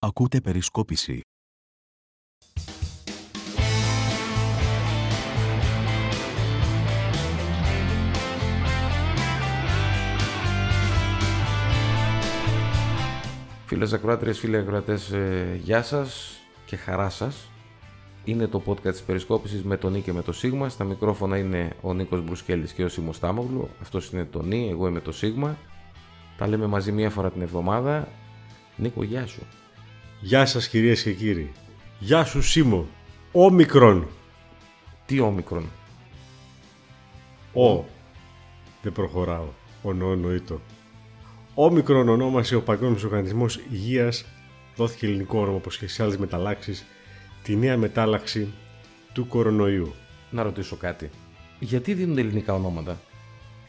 Ακούτε περισκόπηση. Φίλες ακροάτριες, φίλοι ακροατές, ε, γεια σας και χαρά σας. Είναι το podcast της Περισκόπησης με τον Νί και με το Σίγμα. Στα μικρόφωνα είναι ο Νίκος Μπρουσκέλης και ο Σίμος Στάμογλου. Αυτός είναι το Νί, εγώ είμαι το Σίγμα. Τα λέμε μαζί μία φορά την εβδομάδα. Νίκο, γεια σου. Γεια σας κυρίες και κύριοι. Γεια σου Σίμω. Όμικρον. Τι όμικρον; Ο. Δεν προχωράω. Ο νο εννοείτο. Όμικρον ονόμασε ο Παγκόσμιος Οργανισμός Υγείας. Δόθηκε ελληνικό όνομα όπως και σε άλλες μεταλλάξεις. Τη νέα μετάλλαξη του κορονοϊού. Να ρωτήσω κάτι. Γιατί δίνουν ελληνικά ονόματα;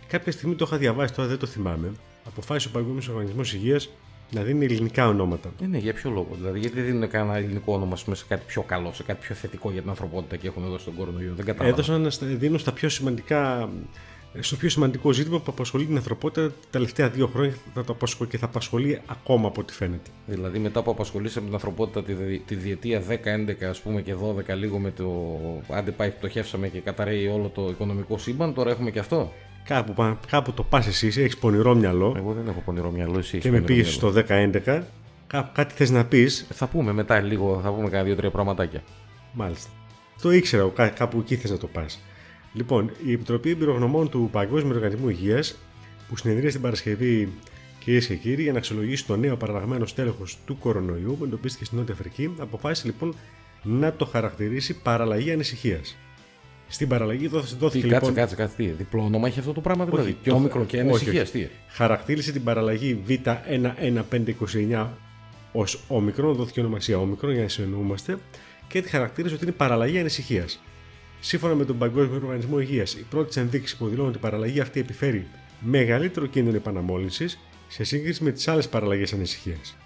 Κάποια στιγμή το είχα διαβάσει, τώρα δεν το θυμάμαι. Αποφάσισε ο Παγκόσμιος Οργανισμός Υγείας να δίνει ελληνικά ονόματα. Ε, ναι, για ποιο λόγο. Δηλαδή, γιατί δεν δίνουν κανένα ελληνικό όνομα ας πούμε, σε κάτι πιο καλό, σε κάτι πιο θετικό για την ανθρωπότητα και έχουν δώσει τον κορονοϊό. Δεν κατάλαβα. Έδωσαν, στα- δίνουν στα πιο σημαντικά, στο πιο σημαντικό ζήτημα που απασχολεί την ανθρωπότητα τα τελευταία δύο χρόνια θα το απασχολεί και θα απασχολεί ακόμα από ό,τι φαίνεται. Δηλαδή, μετά που απασχολήσαμε την ανθρωπότητα τη, δι- τη διετία 10, 11 ας πούμε, και 12, λίγο με το άντε πάει, πτωχεύσαμε και καταραίει όλο το οικονομικό σύμπαν, τώρα έχουμε και αυτό. Κάπου, πα- κάπου το πας εσύ, έχεις πονηρό μυαλό Εγώ δεν έχω πονηρό μυαλό, εσύ έχεις και με πονηρό πήγες μυαλό. στο 10-11, κά- κάτι θες να πεις, Θα πούμε μετά λίγο, θα πούμε κανένα δύο-τρία πραγματάκια. μάλιστα. Το ήξερα, κά- κάπου εκεί θες να το πας. Λοιπόν, η Επιτροπή Εμπειρογνωμών του Παγκόσμιου Οργανισμού Υγείας, που συνεδρία την Παρασκευή κυρίες και κύριοι, για να αξιολογήσει το νέο παραλλαγμένο στέλεχος του κορονοϊού που εντοπίστηκε στην Νότια Αφρική, αποφάσισε λοιπόν να το χαρακτηρίσει παραλλαγή ανησυχίας. Στην παραλλαγή δόθηκε, Τι, δόθηκε κάτσε, λοιπόν. κάτσε, κάτσε, τι, διπλό όνομα έχει αυτό το πράγμα δηλαδή. Όχι, και το- όμικρο και όχι, ανησυχία, όχι. τι. Χαρακτήρισε την παραλλαγή Β11529 ως όμικρον, δόθηκε ονομασία όμικρον για να συνεννοούμαστε, και τη χαρακτήρισε ότι είναι παραλλαγή ανησυχίας. Σύμφωνα με τον Παγκόσμιο Οργανισμό Υγείας, οι πρώτε ενδείξει που δηλώνουν ότι η παραλλαγή αυτή επιφέρει μεγαλύτερο κίνδυνο επαναμόλυνσης σε σύγκριση με τις άλλες παραλλαγές ανησυχίας.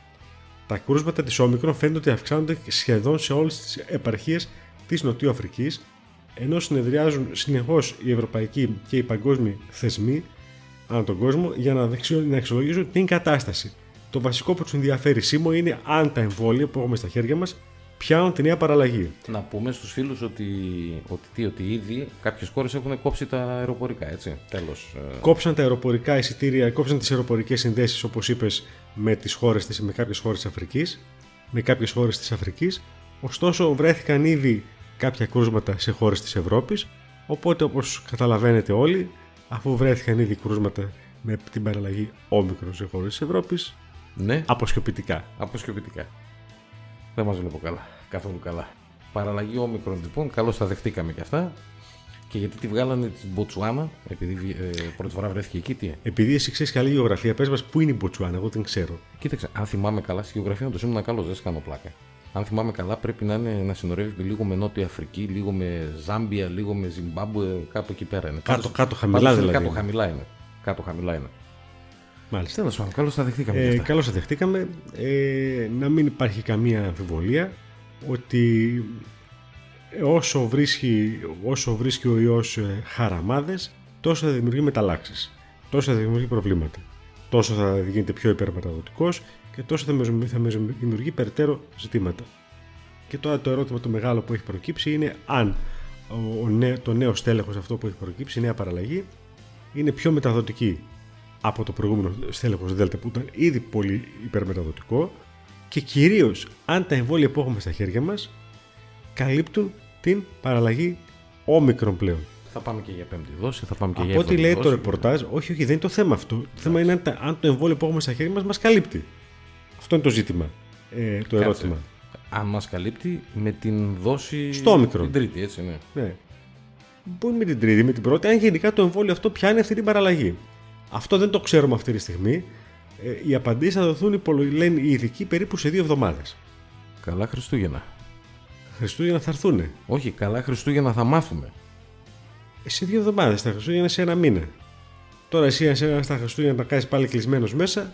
Τα κρούσματα της όμικρον φαίνεται ότι αυξάνονται σχεδόν σε όλες τις επαρχίες της Νοτιού Αφρική, ενώ συνεδριάζουν συνεχώς οι ευρωπαϊκοί και οι παγκόσμιοι θεσμοί ανά τον κόσμο για να, δεξιο- να αξιολογήσουν την κατάσταση. Το βασικό που τους ενδιαφέρει σήμερα είναι αν τα εμβόλια που έχουμε στα χέρια μας πιάνουν τη νέα παραλλαγή. Να πούμε στους φίλους ότι, ότι, τι, ότι ήδη κάποιες χώρες έχουν κόψει τα αεροπορικά, έτσι. Τέλος. Ε, Κόψαν τα αεροπορικά εισιτήρια, κόψαν τις αεροπορικές συνδέσεις, όπως είπες, με, τις χώρες της, με κάποιες χώρες της Αφρικής. Με κάποιες χώρες της Αφρικής. Ωστόσο, βρέθηκαν ήδη κάποια κρούσματα σε χώρες της Ευρώπης. Οπότε, όπως καταλαβαίνετε όλοι, αφού βρέθηκαν ήδη κρούσματα με την παραλλαγή όμικρον σε χώρες της Ευρώπης, ναι, αποσιωπητικά. αποσκευητικά. Δεν μας βλέπω καλά. Καθόλου καλά. Παραλλαγή όμικρον λοιπόν, καλώς τα δεχτήκαμε και αυτά. Και γιατί τη βγάλανε την Μποτσουάνα, επειδή ε, πρώτη φορά βρέθηκε εκεί, τι; Επειδή εσύ ξέρεις καλή γεωγραφία, πες μας πού είναι η Μποτσουάνα, εγώ δεν ξέρω. Κοίταξε, αν θυμάμαι καλά, στη γεωγραφία του ήμουν καλό, δεν σε κάνω πλάκα. Αν θυμάμαι καλά, πρέπει να, είναι, να συνορεύει λίγο με Νότια Αφρική, λίγο με Ζάμπια, λίγο με Ζιμπάμπουε, κάπου εκεί πέρα είναι. Κάτω- Πάντως- κάτω χαμηλά πάντως είναι δηλαδή Κάτω είναι. χαμηλά είναι. Κάτω χαμηλά είναι. Μάλιστα. Τέλος πάντων, καλώς τα δεχτήκαμε. και Ε, αυτά. καλώς τα δεχτήκαμε. Ε, να μην υπάρχει καμία αμφιβολία ότι όσο βρίσκει, όσο βρίσκει ο ιός ε, χαραμάδες, τόσο θα δημιουργεί μεταλλάξεις, τόσο θα δημιουργεί προβλήματα, τόσο θα γίνεται πιο υπερμεταδοτικός και τόσο θα, με- θα με- δημιουργεί περαιτέρω ζητήματα. Και τώρα το ερώτημα το μεγάλο που έχει προκύψει είναι αν ο, ο νέο, το νέο στέλεχος αυτό που έχει προκύψει, η νέα παραλλαγή, είναι πιο μεταδοτική από το προηγούμενο στέλεχος Δέλτα που ήταν ήδη πολύ υπερμεταδοτικό και κυρίως αν τα εμβόλια που έχουμε στα χέρια μας καλύπτουν την παραλλαγή όμικρον πλέον. Θα πάμε και για πέμπτη δόση, θα πάμε και για Από ό,τι έβδομη λέει το δόση. ρεπορτάζ, όχι, όχι, δεν είναι το θέμα αυτό. Το θέμα είναι αν, τα- αν το εμβόλιο που έχουμε στα χέρια μας μας καλύπτει. Αυτό είναι το ζήτημα, ε, το Κάτσε. ερώτημα. Αν μας καλύπτει με την δόση. Στο όμικρον. Την τρίτη, έτσι, ναι. Ναι. Μπορεί με την τρίτη, με την πρώτη, αν γενικά το εμβόλιο αυτό πιάνει αυτή την παραλλαγή. Αυτό δεν το ξέρουμε αυτή τη στιγμή. Ε, οι απαντήσεις θα δοθούν, υπολο- λένε οι ειδικοί, περίπου σε δύο εβδομάδες. Καλά Χριστούγεννα. Χριστούγεννα θα έρθουν. Όχι, καλά Χριστούγεννα θα μάθουμε. Σε δύο εβδομάδες, τα Χριστούγεννα σε ένα μήνα. Τώρα εσύ, αν σε- στα Χριστούγεννα τα κάνεις πάλι κλεισμένος μέσα,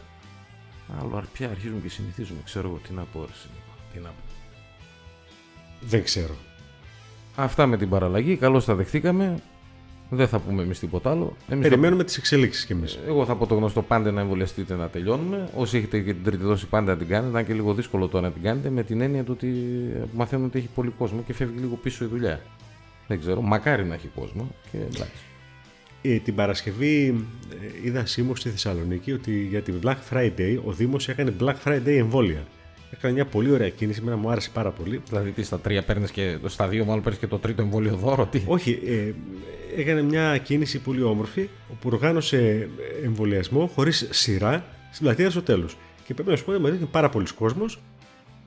Άλλο αρ- πια αρχίζουμε και συνηθίζουμε. Ξέρω εγώ τι να πω. ρε, συνήθω. Τι να πω. δεν ξέρω. Αυτά με την παραλλαγή. Καλώς τα δεχτήκαμε. Δεν θα πούμε εμείς τίποτα άλλο. Εμείς Περιμένουμε τις εξελίξεις κι εμείς. θα... Εγώ θα πω το γνωστό πάντα να εμβολιαστείτε να τελειώνουμε. Όσοι έχετε και την τρίτη δόση, πάντα να την κάνετε. Να είναι και λίγο δύσκολο τώρα να την κάνετε με την έννοια του ότι μαθαίνουν ότι έχει πολύ κόσμο και φεύγει λίγο πίσω η δουλειά. Δεν ξέρω. Μακάρι να έχει κόσμο. Και εντάξει. Ε, την Παρασκευή ε, είδα σήμο στη Θεσσαλονίκη ότι για την Black Friday ο Δήμος έκανε Black Friday εμβόλια. Έκανε μια πολύ ωραία κίνηση, εμένα μου άρεσε πάρα πολύ. Δηλαδή, τι στα τρία παίρνεις και στα δύο, μάλλον παίρνεις και το τρίτο εμβόλιο δώρο. Τι; Όχι, ε, έκανε μια κίνηση πολύ όμορφη όπου οργάνωσε εμβολιασμό χωρίς σειρά στην πλατεία στο τέλος. Και πρέπει να σου πω ότι ήταν πάρα πολλοί κόσμος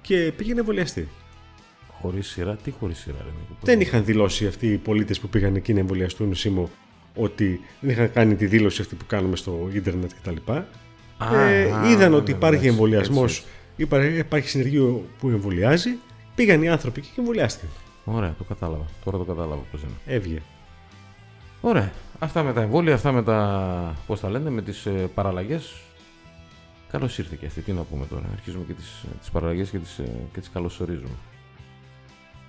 και πήγαινε εμβολιαστή. Χωρίς σειρά, τι χωρίς σειρά, ρε, Νίκο, πώς- Δεν είχαν δηλώσει αυτοί οι πολίτες που πήγαν εκεί να εμβολιαστούν σήμο ότι δεν είχαν κάνει τη δήλωση αυτή που κάνουμε στο ίντερνετ κτλ. Α, ε, α, είδαν ναι, ότι ναι, υπάρχει εντάξει, εμβολιασμός, έτσι, υπάρχει, υπάρχει συνεργείο που εμβολιάζει. Πήγαν οι άνθρωποι εκεί και εμβολιάστηκαν. έτσι. Ωραία, το κατάλαβα. Τώρα το κατάλαβα πώς είναι. Έβγε. Ωραία. Αυτά με τα εμβόλια, αυτά με τα. Πώς τα λένε, με τις ε, παραλλαγές. Καλώς ήρθε και αυτή. Τι να πούμε τώρα. Αρχίζουμε και τις τις παραλλαγές και τις και τις καλωσορίζουμε.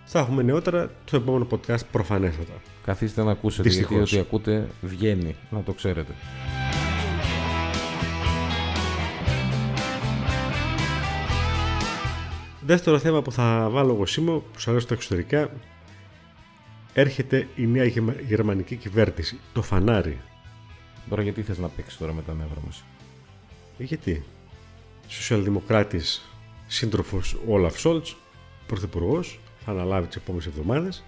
Θα έχουμε νεότερα το επόμενο podcast προφανέστατα. Καθίστε να ακούσετε Δυστυχώς. γιατί ό,τι ακούτε βγαίνει. Να το ξέρετε. Δεύτερο θέμα που θα βάλω εγώ σήμερα, που σου αρέσει τα εξωτερικά, έρχεται η νέα γεμα- γερμανική κυβέρνηση. Το φανάρι. Τώρα γιατί θες να παίξεις τώρα με τα νεύρα μας; Ε, Γιατί; Σοσιαλδημοκράτης σύντροφος Όλαφ Σόλτς, πρωθυπουργός, θα αναλάβει τις επόμενες εβδομάδες.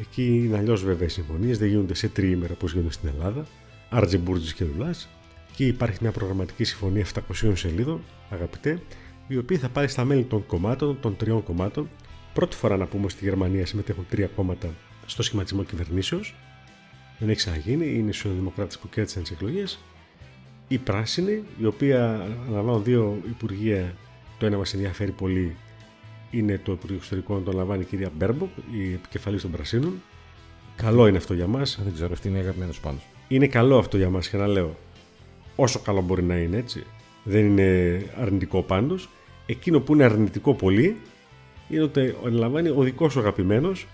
Εκεί είναι αλλιώς βέβαια οι συμφωνίες, δεν γίνονται σε τριήμερα όπως γίνονται στην Ελλάδα. Άρτζε Μπούρτζης και δουλάς. Και υπάρχει μια προγραμματική συμφωνία 700 σελίδων, αγαπητέ, η οποία θα πάει στα μέλη των κομμάτων, των τριών κομμάτων. Πρώτη φορά να πούμε στη Γερμανία συμμετέχουν τρία κόμματα στο σχηματισμό κυβερνήσεως. Δεν έχει ξαναγίνει, είναι οι σοσιαλδημοκράτες που κέρδισαν τις εκλογές οι πράσινοι, οι οποίοι αναλαμβάνουν δύο υπουργεία. Το ένα μας ενδιαφέρει πολύ είναι το Υπουργείο Εξωτερικών, το λαμβάνει η κυρία Μπέρμποκ, η επικεφαλής των Πρασίνων. Καλό είναι αυτό για μας. Δεν ξέρω, αυτή είναι η αγαπημένη σου πάντως. Είναι καλό αυτό για μας και να λέω. Όσο καλό μπορεί να είναι έτσι. Δεν είναι αρνητικό πάντως. Εκείνο που είναι αρνητικό πολύ είναι ότι αναλαμβάνει ο δικός σου αγαπημένος,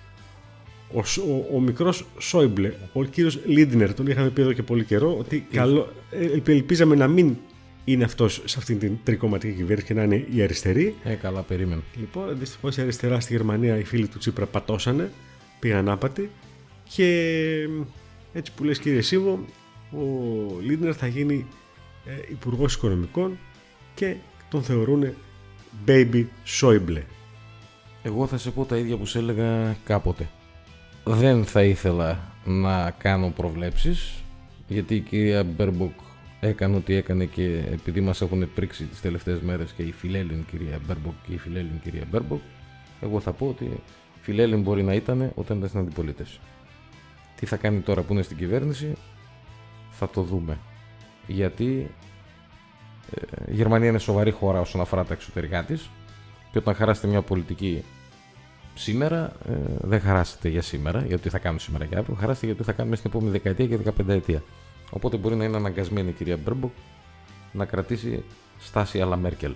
ο, Σ- ο, ο μικρός Σόιμπλε, ο κύριος Λίντνερ. Τον είχαμε πει εδώ και πολύ καιρό ότι καλό, ε, ελπίζαμε να μην είναι αυτός σε αυτήν την τρικομματική κυβέρνηση και να είναι η αριστερή. Ε, καλά, περίμενε. Λοιπόν, δυστυχώς η αριστερά στη Γερμανία, οι φίλοι του Τσίπρα πατώσανε, πήγαν άπατοι και έτσι που λες κύριε Σίβο, ο Λίντνερ θα γίνει ε, υπουργός Οικονομικών και τον θεωρούν baby Schäuble. Εγώ θα σε πω τα ίδια που σε έλεγα κάποτε. Δεν θα ήθελα να κάνω προβλέψεις, γιατί η κυρία Μπέρμποκ έκανε ό,τι έκανε και επειδή μας έχουν πρίξει τις τελευταίες μέρες και η φιλέλλην κυρία Μπέρμποκ και η φιλέλλην κυρία Μπέρμποκ, εγώ θα πω ότι φιλέλλην μπορεί να ήταν όταν ήταν στην αντιπολίτευση. Τι θα κάνει τώρα που είναι στην κυβέρνηση, θα το δούμε. Γιατί ε, η Γερμανία είναι σοβαρή χώρα όσον αφορά τα εξωτερικά της και όταν χαράσσεται μια πολιτική σήμερα, ε, δεν χαράσσεται για σήμερα, για τι θα κάνουμε σήμερα και αύριο, χαράσσεται για τι θα κάνουμε στην επόμενη δεκαετία και 15 ετία. Οπότε μπορεί να είναι αναγκασμένη η κυρία Μπέρμποκ να κρατήσει στάση α λα Μέρκελ.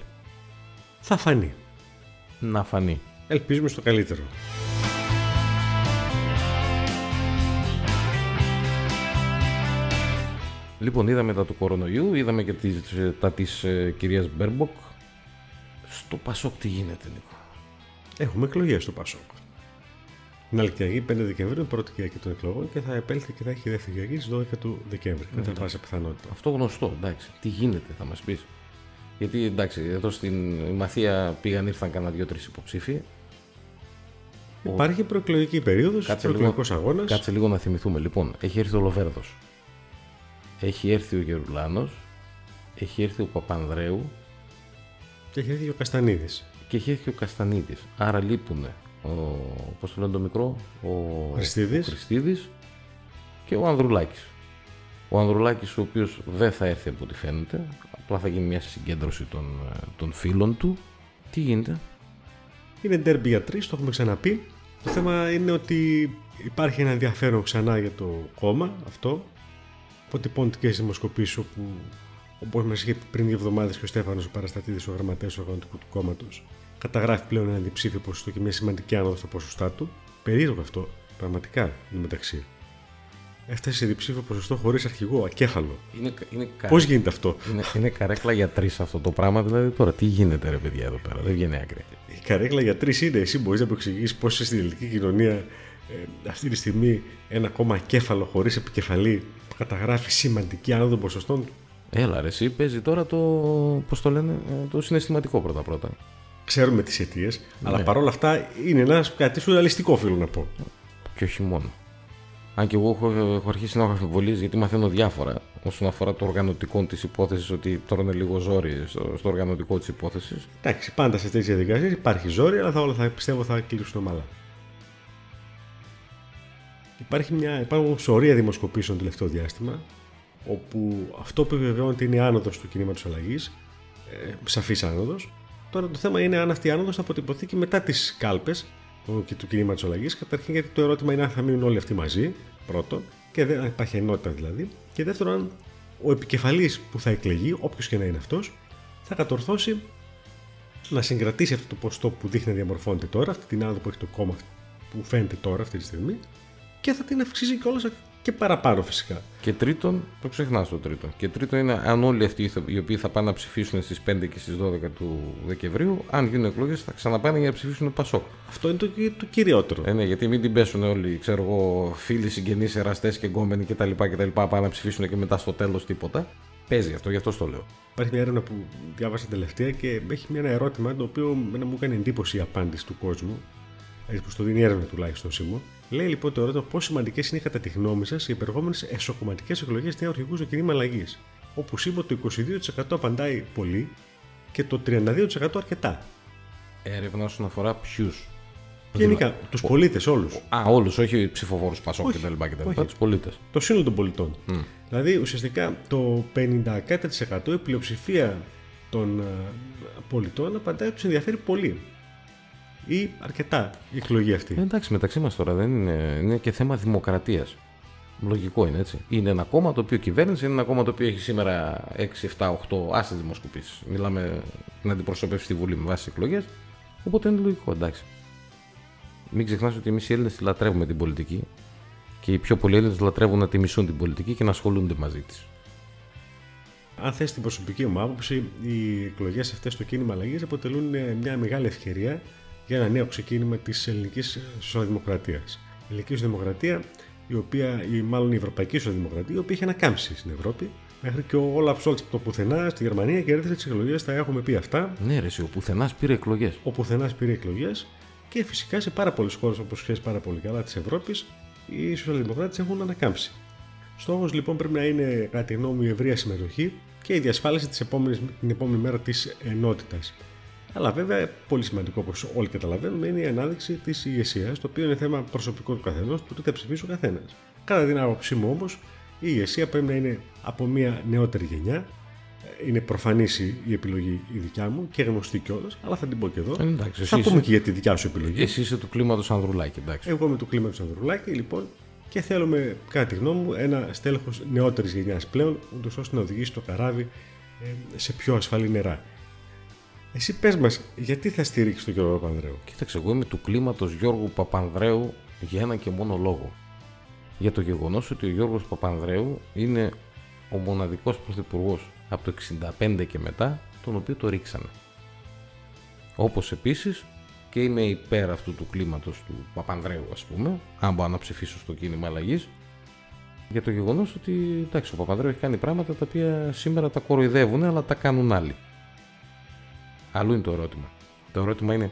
Θα φανεί. Να φανεί. Ελπίζουμε στο καλύτερο. Λοιπόν, είδαμε τα του κορονοϊού, είδαμε και τις, ε, τα της ε, κυρίας Μπέρμποκ. Στο Πασόκ τι γίνεται, Νίκο; Έχουμε εκλογές στο Πασόκ. Την άλλη Κυριακή, 5 Δεκεμβρίου, πρώτη Κυριακή των εκλογών και θα επέλθει και θα έχει δεύτερη Κυριακή στις 12 του Δεκέμβρη. Κατά πάσα πιθανότητα. Αυτό γνωστό, εντάξει. Τι γίνεται, θα μας πεις. Γιατί εντάξει, εδώ στην Μαθία πήγαν, ήρθαν κανένα δύο-τρει υποψήφοι. Ο- Υπάρχει προεκλογική περίοδος, Κάτσε προεκλογικός αγώνας. Κάτσε λίγο να θυμηθούμε. Λοιπόν, έχει έρθει ο Λοβέρδος. Έχει έρθει ο Γερουλάνος. Έχει έρθει ο Παπανδρέου. Και έχει έρθει και ο Καστανίδης. Και έχει έρθει ο Καστανίδης. Άρα λείπουν ο. Πώς το λένε το μικρό, ο Χριστίδης. ο Χριστίδης και ο Ανδρουλάκης. Ο Ανδρουλάκης, ο οποίος δεν θα έρθει από ό,τι φαίνεται, απλά θα γίνει μια συγκέντρωση των, ε, των φίλων του. Τι γίνεται, Είναι ντέρμπι για τρεις, το έχουμε ξαναπεί. Το θέμα είναι ότι υπάρχει ένα ενδιαφέρον ξανά για το κόμμα αυτό. Αποτυπώνεται και στι δημοσκοπήσει όπου, όπως μας είχε πει πριν δύο εβδομάδες και ο Στέφανος ο Παραστατήδη, ο γραμματέας του Οργανωτικού του Κόμματος, καταγράφει πλέον ένα διψήφιο ποσοστό και μια σημαντική άνοδο στα ποσοστά του. Περίεργο αυτό, πραγματικά, εν τω μεταξύ. έφτασε σε διψήφιο ποσοστό χωρίς αρχηγό, ακέφαλο. Είναι, είναι κα- Πώς γίνεται αυτό; Είναι, είναι καρέκλα για τρεις αυτό το πράγμα. Δηλαδή τώρα τι γίνεται, ρε παιδιά, εδώ πέρα. Δεν βγαίνει άκρη. Η καρέκλα για τρεις είναι. Εσύ μπορείς να μου εξηγήσεις πώς στην ελληνική κοινωνία ε, αυτή τη στιγμή ένα κόμμα ακέφαλο χωρίς επικεφαλή καταγράφει σημαντική άνοδο ποσοστών; Έλα, ρε, εσύ παίζει τώρα το. Πώς το λένε, ε, το συναισθηματικό πρώτα-πρώτα. Ξέρουμε τις αιτίες, Ναι. αλλά παρόλα αυτά είναι ένας κάτι σουρεαλιστικό, οφείλω να πω. Και όχι μόνο. Αν και εγώ έχω, έχω αρχίσει να έχω αμφιβολίες γιατί μαθαίνω διάφορα όσον αφορά το οργανωτικό της υπόθεσης, ότι τώρα είναι λίγο ζόρι στο, στο οργανωτικό της υπόθεσης. Εντάξει, πάντα σε τέτοιες διαδικασίες υπάρχει ζόρι, αλλά θα, όλα θα πιστεύω θα κλείσουν ομαλά. Υπάρχει μια, υπάρχουν σωρία δημοσκοπήσεων το τελευταίο διάστημα, όπου αυτό που επιβεβαιώνεται είναι η άνοδος του κινήματος αλλαγής, ε, σαφής άνοδος. Τώρα το θέμα είναι αν αυτή η άνοδος θα αποτυπωθεί και μετά τις κάλπες του, του κινήματος αλλαγής. Καταρχήν, γιατί το ερώτημα είναι αν θα μείνουν όλοι αυτοί μαζί, πρώτον, και δεν αν υπάρχει ενότητα δηλαδή. Και δεύτερον, αν ο επικεφαλής που θα εκλεγεί, όποιος και να είναι αυτός, θα κατορθώσει να συγκρατήσει αυτό το ποστό που δείχνει να διαμορφώνεται τώρα, αυτή την άνοδο που έχει το κόμμα που φαίνεται τώρα αυτή τη στιγμή, και θα την αυξήσει κιόλας και παραπάνω φυσικά. Και τρίτον, το ξεχνάς το τρίτο. Και τρίτον είναι αν όλοι αυτοί οι οποίοι θα πάνε να ψηφίσουν στις 5 και στις 12 του Δεκεμβρίου, αν γίνουν εκλογές, θα ξαναπάνε για να ψηφίσουν Πασόκ. Αυτό είναι το, το κυριότερο. Ε, ναι, γιατί μην την πέσουν όλοι, ξέρω εγώ, φίλοι, συγγενείς, εραστές και γκόμενοι κτλ. κτλ πάνε να ψηφίσουν και μετά στο τέλος τίποτα. Παίζει αυτό, γι' αυτό το λέω. Υπάρχει μια έρευνα που διάβασα τελευταία και έχει μια ένα ερώτημα το οποίο εμένα μου έκανε εντύπωση η απάντηση του κόσμου. Έτσι που στο δίνει η έρευνα τουλάχιστον Σίμω. Λέει λοιπόν το ερώτημα πώ σημαντικές είναι κατά τη γνώμη σας οι επερχόμενε εσωκομματικές εκλογές νέου αρχηγού στο κίνημα αλλαγής. Όπου Σίμω το 22% απαντάει πολύ και το 32% αρκετά. Έρευνα όσον αφορά ποιους; Γενικά, τους πολίτες όλους. Α, όλους, όχι ψηφοφόρους Πασόκ Όχι, κτλ. κτλ. όχι. Τους πολίτες. Το σύνολο των πολιτών. Mm. Δηλαδή ουσιαστικά το 50% η πλειοψηφία των ε, πολιτών απαντάει ότι τους ενδιαφέρει πολύ. Ή αρκετά η εκλογή αυτή. Ε, εντάξει, μεταξύ μας τώρα δεν είναι, είναι και θέμα δημοκρατίας. Λογικό είναι έτσι. Είναι ένα κόμμα το οποίο κυβέρνησε, είναι ένα κόμμα το οποίο έχει σήμερα 6, 7, 8 άστε δημοσκοπήσεις. Μιλάμε να αντιπροσωπεύσει τη Βουλή με βάση εκλογές. Οπότε είναι λογικό, εντάξει. Μην ξεχνάς ότι εμείς οι Έλληνες τη λατρεύουμε την πολιτική και οι πιο πολλοί Έλληνες λατρεύουν να τη μισούν την πολιτική και να ασχολούνται μαζί της. Αν θες την προσωπική μου άποψη, οι εκλογές αυτές στο κίνημα αλλαγής αποτελούν ε, μια μεγάλη ευκαιρία για ένα νέο ξεκίνημα της ελληνικής σοσιαλδημοκρατίας. Η ελληνική σοσιαλδημοκρατία, η οποία, ή μάλλον η ευρωπαϊκή σοσιαλδημοκρατία, η οποία έχει ανακάμψει στην Ευρώπη. Μέχρι και ο Όλαφ Σόλτς από το πουθενά στη Γερμανία κέρδισε τι εκλογές, τα έχουμε πει αυτά. Ναι, ρε, εσύ, ο πουθενάς πήρε εκλογές. Ο πουθενάς πήρε εκλογές και φυσικά σε πάρα πολλές χώρες, όπως ξέρεις πάρα πολύ καλά, της Ευρώπης, οι σοσιαλδημοκράτες έχουν ανακάμψει. Στόχος λοιπόν πρέπει να είναι, κατά τη γνώμη μου, η ευρεία συμμετοχή και η διασφάλιση της επόμενης, την επόμενη μέρα της ενότητας. Αλλά βέβαια, πολύ σημαντικό όπως όλοι καταλαβαίνουμε, είναι η ανάδειξη της ηγεσίας, το οποίο είναι θέμα προσωπικό του καθενός, του τι θα ψηφίσει ο καθένας. Κατά την άποψή μου όμως, η ηγεσία πρέπει να είναι από μια νεότερη γενιά. Είναι προφανής η επιλογή η δικιά μου και γνωστή κιόλας, αλλά θα την πω και εδώ. Ε, εντάξει, θα εσύ πούμε είσαι- και για τη δικιά σου επιλογή. Εσύ είσαι του κλίματος Ανδρουλάκη, εντάξει. Εγώ είμαι του κλίματος Ανδρουλάκη, λοιπόν, και θέλουμε, κατά τη γνώμη μου, ένα στέλεχος νεότερης γενιάς πλέον, ούτως ώστε να οδηγήσει το καράβι ε, σε πιο ασφαλή νερά. Εσύ πες μας, γιατί θα στηρίξεις τον Γιώργο Παπανδρέου; Κοίταξε, εγώ είμαι του κλίματος Γιώργου Παπανδρέου για ένα και μόνο λόγο. Για το γεγονός ότι ο Γιώργος Παπανδρέου είναι ο μοναδικός πρωθυπουργός από το 65 και μετά, τον οποίο το ρίξανε. Όπως επίσης και είμαι υπέρ αυτού του κλίματος του Παπανδρέου, ας πούμε, αν μπορώ να ψηφίσω στο κίνημα αλλαγής. Για το γεγονός ότι εντάξει, ο Παπανδρέου έχει κάνει πράγματα τα οποία σήμερα τα κοροϊδεύουν, αλλά τα κάνουν άλλοι. Αλλού είναι το ερώτημα. Το ερώτημα είναι,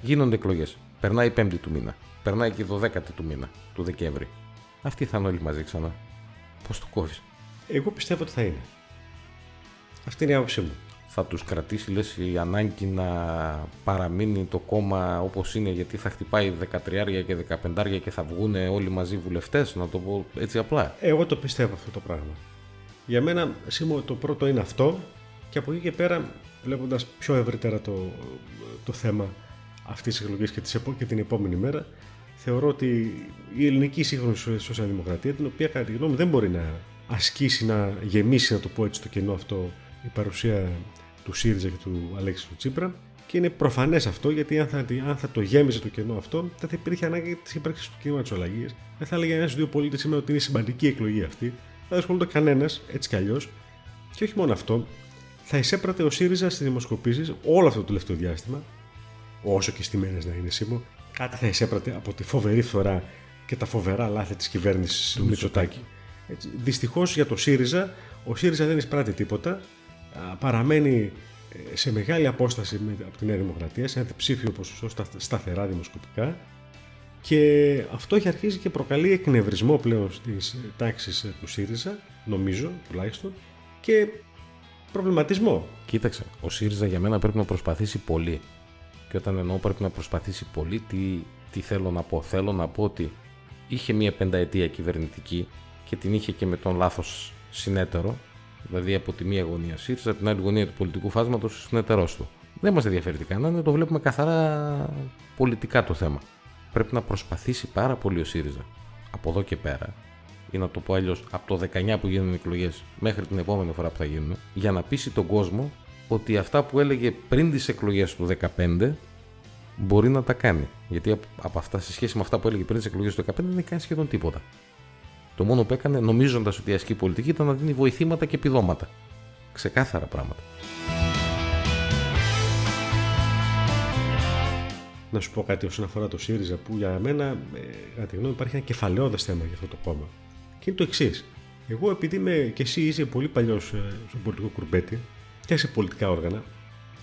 γίνονται εκλογές. Περνάει η Πέμπτη του μήνα. Περνάει και η 12η του μήνα, του Δεκέμβρη. Αυτοί θα είναι όλοι μαζί ξανά. Πώς το κόβεις; Εγώ πιστεύω ότι θα είναι. Αυτή είναι η άποψή μου. Θα τους κρατήσει, λες, η ανάγκη να παραμείνει το κόμμα όπως είναι, γιατί θα χτυπάει 13 και 15 και θα βγουν όλοι μαζί βουλευτές, να το πω έτσι απλά. Εγώ το πιστεύω αυτό το πράγμα. Για μένα, Σίμω, το πρώτο είναι αυτό και από εκεί και πέρα, βλέποντας πιο ευρύτερα το, το θέμα αυτής της εκλογής και, της επο- και την επόμενη μέρα, θεωρώ ότι η ελληνική σύγχρονη σο- σοσιαλδημοκρατία, την οποία κατά τη γνώμη μου δεν μπορεί να ασκήσει, να γεμίσει, να το πω έτσι, το κενό αυτό η παρουσία του ΣΥΡΙΖΑ και του Αλέξη του Τσίπρα, Και είναι προφανές αυτό γιατί αν θα, αν θα το γέμιζε το κενό αυτό, δεν θα υπήρχε ανάγκη της ύπαρξης του κινήματος αλλαγής. Δεν θα έλεγε ένα δύο πολίτες σήμερα ότι είναι σημαντική εκλογή αυτή. Δεν ασχολούνται κανένας έτσι κι αλλιώς. Και όχι μόνο αυτό, θα εισέπρατε ο ΣΥΡΙΖΑ στις δημοσκοπήσεις όλο αυτό το τελευταίο διάστημα, όσο και στημένες να είναι σήμερα, κάτι θα εισέπρατε από τη φοβερή φθορά και τα φοβερά λάθη της κυβέρνησης του Μητσοτάκη. Δυστυχώς για το ΣΥΡΙΖΑ, ο ΣΥΡΙΖΑ δεν εισπράττει τίποτα. Παραμένει ε, σε μεγάλη απόσταση από τη Νέα Δημοκρατία, σε ένα διψήφιο ποσοστό σταθερά δημοσκοπικά. Και αυτό έχει αρχίσει και προκαλεί εκνευρισμό πλέον στις τάξεις του ΣΥΡΙΖΑ, νομίζω τουλάχιστον, και προβληματισμό. Κοίταξε, ο ΣΥΡΙΖΑ για μένα πρέπει να προσπαθήσει πολύ. Και όταν εννοώ πρέπει να προσπαθήσει πολύ, τι, τι θέλω να πω. Θέλω να πω ότι είχε μία πενταετία κυβερνητική και την είχε και με τον λάθος συνέτερο, δηλαδή από τη μία γωνία ΣΥΡΙΖΑ, από την άλλη γωνία του πολιτικού φάσματος ο συνέτερός του. Δεν μας ενδιαφέρει τι κάνανε, το βλέπουμε καθαρά πολιτικά το θέμα. Πρέπει να προσπαθήσει πάρα πολύ ο ΣΥΡΙΖΑ από εδώ και πέρα ή να το πω αλλιώς από το 19 που γίνουν οι εκλογές μέχρι την επόμενη φορά που θα γίνουν, για να πείσει τον κόσμο ότι αυτά που έλεγε πριν τις εκλογές του 2015 μπορεί να τα κάνει. Γιατί από αυτά, σε σχέση με αυτά που έλεγε πριν τις εκλογές του 2015 δεν έκανε σχεδόν τίποτα. Το μόνο που έκανε, νομίζοντας ότι η ασκή πολιτική ήταν να δίνει βοηθήματα και επιδόματα. Ξεκάθαρα πράγματα. Να σου πω κάτι όσον αφορά το ΣΥΡΙΖΑ που για μένα, ε, κατά τη γνώμη, υπάρχει ένα κεφαλαιόδες θέμα για αυτό το κόμμα. Και είναι το εξής. Εγώ, επειδή είμαι και εσύ είσαι πολύ παλιός ε, στο πολιτικό κουρμπέτι και σε πολιτικά όργανα,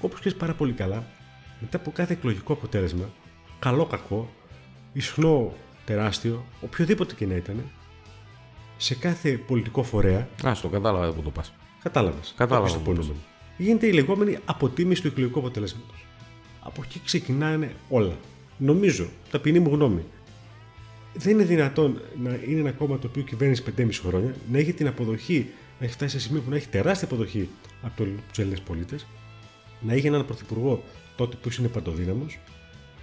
όπως ξέρεις πάρα πολύ καλά, μετά από κάθε εκλογικό αποτέλεσμα, καλό κακό, ισχνό τεράστιο, οποιοδήποτε και να ήταν, σε κάθε πολιτικό φορέα. Α, στο κατάλαβα που το πας. Κατάλαβες. Κατάλαβα. Το Γίνεται η λεγόμενη αποτίμηση του εκλογικού αποτελέσματος. Από εκεί ξεκινάνε όλα. Νομίζω, ταπεινή μου γνώμη, δεν είναι δυνατόν να είναι ένα κόμμα το οποίο κυβέρνησε 5,5 χρόνια, να έχει την αποδοχή, να έχει φτάσει σε σημείο που να έχει τεράστια αποδοχή από τους Έλληνες πολίτες, να έχει έναν πρωθυπουργό τότε που είναι παντοδύναμος,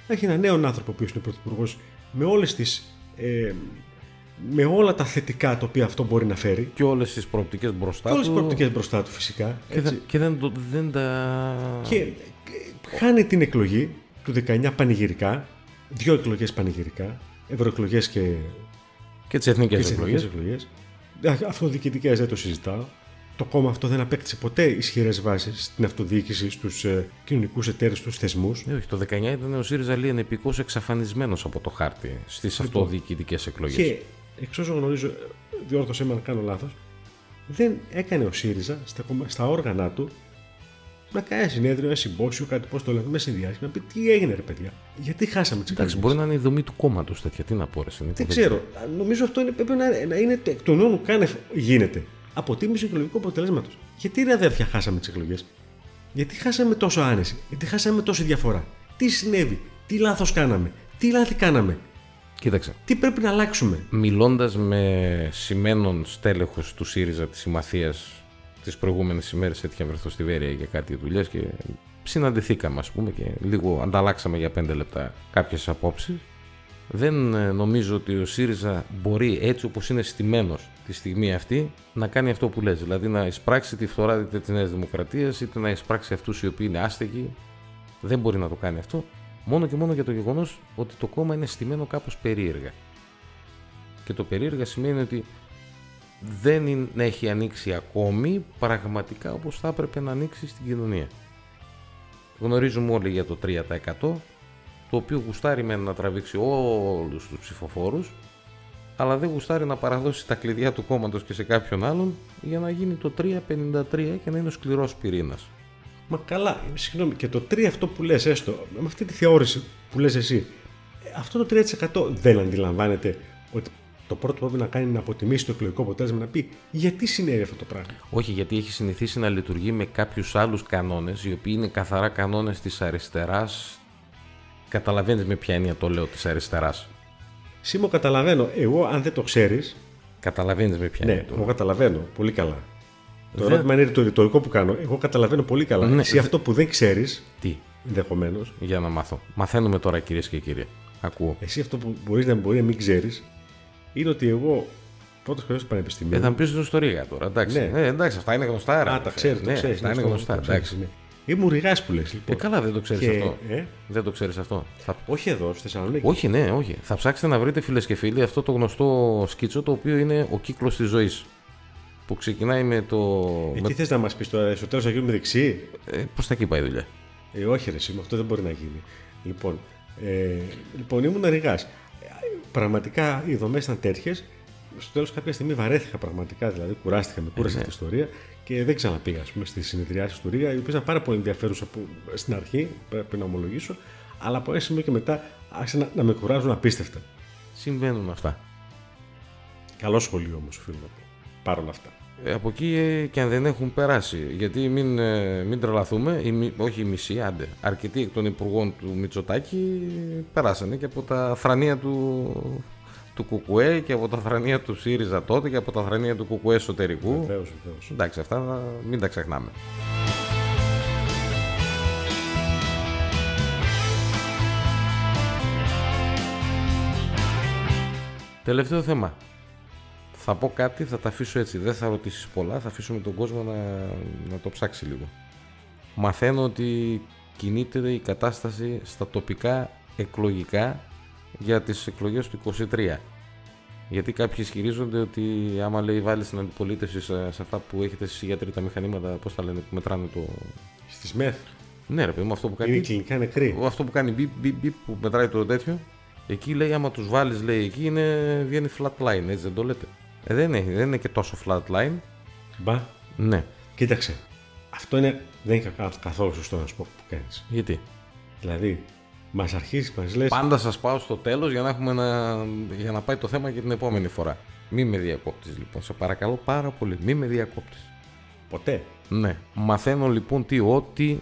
να έχει έναν νέο άνθρωπο που είναι πρωθυπουργός με όλες τις. Ε, με όλα τα θετικά τα οποία αυτό μπορεί να φέρει. Και όλες τις προοπτικές μπροστά του. Όλες τις προοπτικές μπροστά του, φυσικά. Και, και δεν, δεν τα. Και χάνει την εκλογή του 19 πανηγυρικά, δύο εκλογές πανηγυρικά, ευρωεκλογές και. και τις εθνικές εκλογές. Αυτοδιοικητικέ δεν το συζητάω. Το κόμμα αυτό δεν απέκτησε ποτέ ισχυρές βάσεις στην αυτοδιοίκηση, στους ε, κοινωνικούς εταίρους, στους θεσμούς. Ε, όχι, το 19 ήταν ο ΣΥΡΙΖΑ λίγο επικό εξαφανισμένος από το χάρτη στις λοιπόν, αυτοδιοικητικές εκλογές. Και εξ όσων γνωρίζω, διόρθωσέ με αν κάνω λάθος, δεν έκανε ο ΣΥΡΙΖΑ στα, στα όργανα του να κάνει συνέδριο, ένα συμπόσιο, κάτι πώς το λέμε, με συνδυάσει, να πει τι έγινε, ρε παιδιά; Γιατί χάσαμε τις Εντάξει, μπορεί να είναι η δομή του κόμματος τέτοια. Τι να πω, ρε, Δεν ξέρω. Νομίζω αυτό είναι, πρέπει να, να είναι εκ των όνων κάνε γίνεται. Αποτίμηση εκλογικού αποτελέσματος. Γιατί ρε αδέρφια χάσαμε τις εκλογές; Γιατί χάσαμε τόσο άνεση; Γιατί χάσαμε τόση διαφορά; Τι συνέβη; Τι λάθος κάναμε; Τι λάθη κάναμε; Κοίταξε. Τι πρέπει να αλλάξουμε; Μιλώντας με σημαίνον στέλεχος του ΣΥΡΙΖΑ της Συμμαθίας τις προηγούμενες ημέρες έτυχε να βρεθώ στη Βέρεια για κάτι δουλειές και συναντηθήκαμε, ας πούμε, και λίγο ανταλλάξαμε για πέντε λεπτά κάποιες απόψεις. Δεν ε, νομίζω ότι ο ΣΥΡΙΖΑ μπορεί έτσι όπως είναι στημένος τη στιγμή αυτή να κάνει αυτό που λες. Δηλαδή να εισπράξει τη φθορά της Νέας Δημοκρατίας είτε να εισπράξει αυτούς οι οποίοι είναι άστεγοι. Δεν μπορεί να το κάνει αυτό. Μόνο και μόνο για το γεγονός ότι το κόμμα είναι στημένο κάπως περίεργα. Και το περίεργα σημαίνει ότι δεν έχει ανοίξει ακόμη πραγματικά όπως θα έπρεπε να ανοίξει στην κοινωνία. Γνωρίζουμε όλοι για το 3% το οποίο γουστάρει με να τραβήξει όλους τους ψηφοφόρους αλλά δεν γουστάρει να παραδώσει τα κλειδιά του κόμματος και σε κάποιον άλλον για να γίνει το 3,53 και να είναι ο σκληρός πυρήνας. Μα καλά, συγγνώμη, και το 3 αυτό που λες έστω, με αυτή τη θεώρηση που λες εσύ, αυτό το 3% δεν αντιλαμβάνεται ότι το πρώτο που πρέπει να κάνει είναι να αποτιμήσει το εκλογικό αποτέλεσμα, να πει γιατί συνέβη αυτό το πράγμα. Όχι, γιατί έχει συνηθίσει να λειτουργεί με κάποιους άλλους κανόνες, οι οποίοι είναι καθαρά κανόνες της αριστεράς. Καταλαβαίνεις με ποια έννοια το λέω της αριστεράς. Σήμω καταλαβαίνω. Εγώ, αν δεν το ξέρεις. Καταλαβαίνεις με ποια ναι, έννοια. Ναι, εγώ καταλαβαίνω πολύ καλά. Το ερώτημα είναι το ρητορικό που κάνω. Εγώ καταλαβαίνω πολύ καλά. Ναι, Εσύ αυτό που δεν ξέρεις. Τι; Ενδεχομένως. Για να μάθω. Μαθαίνουμε τώρα κυρίες και κύριοι. Ακούω. Εσύ αυτό που μπορείς να, μπορεί να μην ξέρεις είναι ότι εγώ πρώτος χρόνο στο πανεπιστήμιο. Ε, θα μου πεις την ιστορία τώρα. Εντάξει. Ναι. Ε, εντάξει, αυτά είναι γνωστά. Α, τα ξέρεις. Ναι, ξέρεις, αυτά είναι γνωστά. Εντάξει. Ναι. Ήμουν ρηγάς που λες. Ε, Λοιπόν. καλά, δεν το ξέρεις Και- αυτό. ε; Δεν το ξέρεις αυτό. Θα... Όχι εδώ, στη Θεσσαλονίκη. Όχι, ναι, όχι. Θα ψάξετε να βρείτε φίλες και φίλοι αυτό το γνωστό σκίτσο το οποίο είναι ο κύκλος της ζωής. Που ξεκινάει με το. Ε, με... τι θες να μας πεις τώρα, στο τέλο θα γίνουμε δεξί; Ε, Προ τα εκεί πάει η δουλειά; Ε, όχι, ρε, εσύ, αυτό δεν μπορεί να γίνει. Λοιπόν, ε, λοιπόν ήμουν ρηγάς. Πραγματικά οι δομές ήταν τέτοιες. Στο τέλος, κάποια στιγμή βαρέθηκα πραγματικά, δηλαδή κουράστηκα, με κούρασε ναι. αυτή η ιστορία και δεν ξαναπήγα ας πούμε, στη συνεδριάση του Ρίγα, οι οποίες ήταν πάρα πολύ ενδιαφέρουσα που, στην αρχή, πρέπει να ομολογήσω, αλλά από ένα σημείο και μετά άρχισαν να, να με κουράζουν απίστευτα. Συμβαίνουν αυτά. Καλό σχολείο όμως, οφείλω να πω. Παρ' όλα αυτά. Ε, από εκεί ε, και αν δεν έχουν περάσει. Γιατί μην, ε, μην τρελαθούμε, η, μη- όχι η μισή, άντε. Αρκετοί εκ των υπουργών του Μητσοτάκη περάσανε και από τα θρανία του, του Κουκουέ και από τα θρανία του ΣΥΡΙΖΑ τότε και από τα θρανία του Κουκουέ εσωτερικού. Βεβαίως, βεβαίως. Εντάξει, αυτά μην τα ξεχνάμε. Τελευταίο θέμα. Θα πω κάτι, θα τα αφήσω έτσι. Δεν θα ρωτήσεις πολλά, θα αφήσουμε τον κόσμο να, να το ψάξει λίγο. Μαθαίνω ότι κινείται η κατάσταση στα τοπικά εκλογικά για τις εκλογές του 23. Γιατί κάποιοι ισχυρίζονται ότι άμα λέει βάλει στην αντιπολίτευση σε, σε αυτά που έχετε εσείς οι γιατροί τα μηχανήματα, πώς τα λένε, που μετράνε το... Στις ΜΕΘ Ναι ρε παιδί μου, αυτό που κάνει... είναι κλινικά νεκροί. Αυτό που κάνει μπιπ, μπιπ, μπιπ, που μετράει το τέτοιο, εκεί λέει άμα τους βάλεις λέει εκεί είναι, βγαίνει flat line, έτσι δεν το λέτε. Ε, δεν, είναι, δεν είναι και τόσο flat line. Μπα, Ναι. κοίταξε. Αυτό είναι, δεν είναι κα- καθόλου σωστό να σου πω που κάνεις. Γιατί; Δηλαδή, μας αρχίζεις, μας λε. Πάντα σας πάω στο τέλος για να, έχουμε ένα, για να πάει το θέμα και την επόμενη φορά. Μη με διακόπτεις λοιπόν, σε παρακαλώ πάρα πολύ, μη με διακόπτεις. Ποτέ. Ναι. Μαθαίνω λοιπόν τι, ότι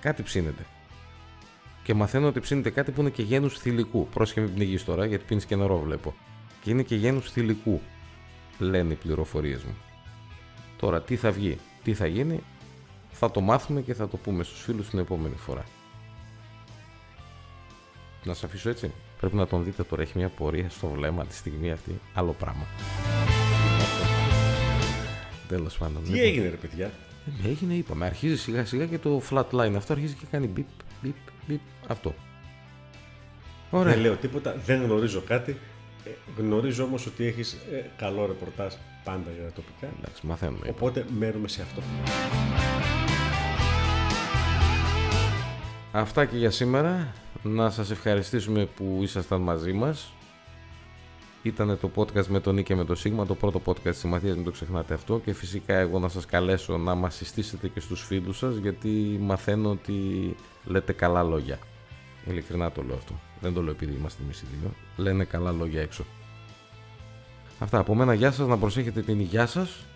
κάτι ψήνεται. Και μαθαίνω ότι ψήνεται κάτι που είναι και γένους θηλυκού. Πρόσχε μην πνιγείς τώρα, γιατί πίνεις και νερό βλέπω. Και είναι και γένους θηλυκού, λένε οι πληροφορίες μου. Τώρα τι θα βγει, τι θα γίνει, θα το μάθουμε και θα το πούμε στους φίλους την επόμενη φορά. Να σε αφήσω έτσι. Πρέπει να τον δείτε τώρα, έχει μια πορεία στο βλέμμα τη στιγμή αυτή. Άλλο πράγμα. Τέλος πάντων. Τι λοιπόν. έγινε, ρε παιδιά; Ε, Έγινε, είπαμε. Αρχίζει σιγά σιγά και το flat line. Αυτό αρχίζει και κάνει μπιπ, μπιπ, μπιπ. Αυτό. Ωραία. Δεν λέω τίποτα, δεν γνωρίζω κάτι. Ε, γνωρίζω όμως ότι έχεις καλό ρεπορτάζ πάντα για τα τοπικά. Εντάξει, μαθαίνουμε. είπα. Οπότε μένουμε σε αυτό. Αυτά και για σήμερα. Να σας ευχαριστήσουμε που ήσασταν μαζί μας. Ήταν το podcast με τον Νίκη και με το Σίγμα, το πρώτο podcast της Συμμαθίας, μην το ξεχνάτε αυτό. Και φυσικά εγώ να σας καλέσω να μας συστήσετε και στους φίλους σας, γιατί μαθαίνω ότι λέτε καλά λόγια. Ειλικρινά το λέω αυτό. Δεν το λέω επειδή είμαστε εμείς οι δύο. Λένε καλά λόγια έξω. Αυτά από μένα. Γεια σας, να προσέχετε την υγειά σας.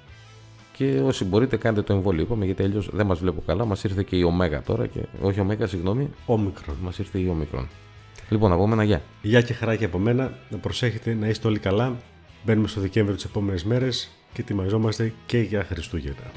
Και όσοι μπορείτε κάντε το εμβόλιο. Είπαμε γιατί αλλιώς δεν μας βλέπω καλά. Μας ήρθε και η Ωμέγα τώρα. Και... Όχι Ωμέγα, συγγνώμη. Όμικρον. Μας ήρθε η Όμικρον. Λοιπόν, από μένα γεια. Γεια και χαρά και από μένα. Να προσέχετε να είστε όλοι καλά. Μπαίνουμε στο Δεκέμβριο τις επόμενες μέρες και ετοιμαζόμαστε και για Χριστούγεννα.